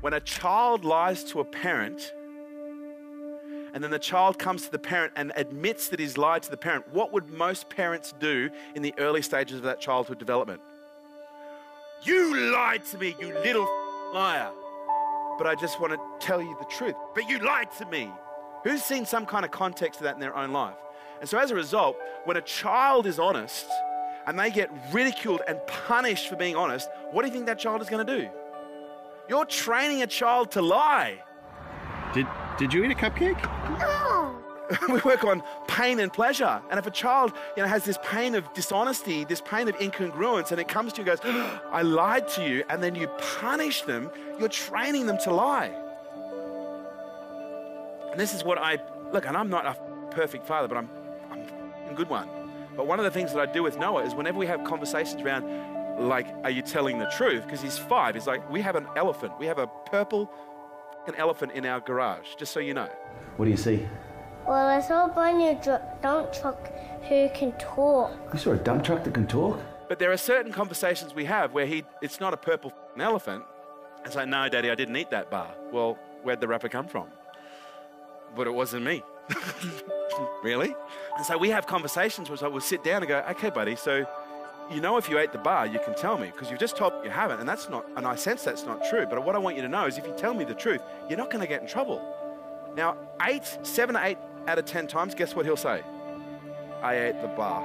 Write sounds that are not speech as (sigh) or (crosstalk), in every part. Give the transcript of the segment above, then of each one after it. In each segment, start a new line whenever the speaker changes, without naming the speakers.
when a child lies to a parent, and then the child comes to the parent and admits that he's lied to the parent, what would most parents do in the early stages of that childhood development? You lied to me, you little liar. But I just want to tell you the truth. But you lied to me. Who's seen some kind of context of that in their own life? And so as a result, when a child is honest and they get ridiculed and punished for being honest, what do you think that child is going to do? You're training a child to lie.
Did Did you eat a cupcake?
No. (laughs)
we work on pain and pleasure. And if a child, you know, has this pain of dishonesty, this pain of incongruence, and it comes to you and goes, (gasps) I lied to you, and then you punish them, you're training them to lie. And this is what I look, and I'm not a perfect father, but I'm, I'm a good one. But one of the things that I do with Noah is whenever we have conversations around, like, are you telling the truth? Because he's five. He's like, we have an elephant. We have a purple an elephant in our garage, just so you know.
What do you see?
Well, I saw a brand new dr- dump truck who can talk.
You saw a dump truck that can talk?
But there are certain conversations we have where he, it's not a purple elephant. It's like, no, Daddy, I didn't eat that bar. Well, where'd the wrapper come from? But it wasn't me. (laughs) really? And so we have conversations where it's like, we'll sit down and go, okay, buddy, so you know if you ate the bar, you can tell me because you've just told me you haven't, and that's not, and I sense that's not true. But what I want you to know is if you tell me the truth, you're not going to get in trouble. Now, eight, seven, eight out of ten times, guess what he'll say? I ate the bar.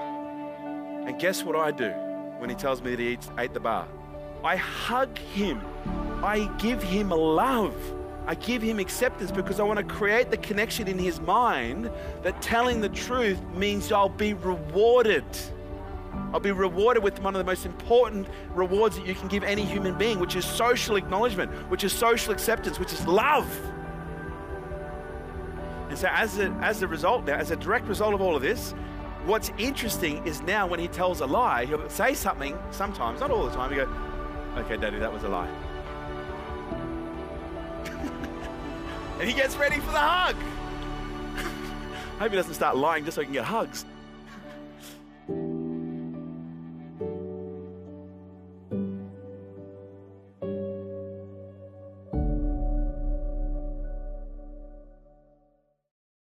And guess what I do when he tells me that he eats, ate the bar? I hug him. I give him love. I give him acceptance because I want to create the connection in his mind that telling the truth means I'll be rewarded. I'll be rewarded with one of the most important rewards that you can give any human being, which is social acknowledgement, which is social acceptance, which is love. And so, as a, as a result, now, as a direct result of all of this, what's interesting is now when he tells a lie, he'll say something sometimes, not all the time, he go, okay, daddy, that was a lie. (laughs) and he gets ready for the hug. I (laughs) hope he doesn't start lying just so he can get hugs.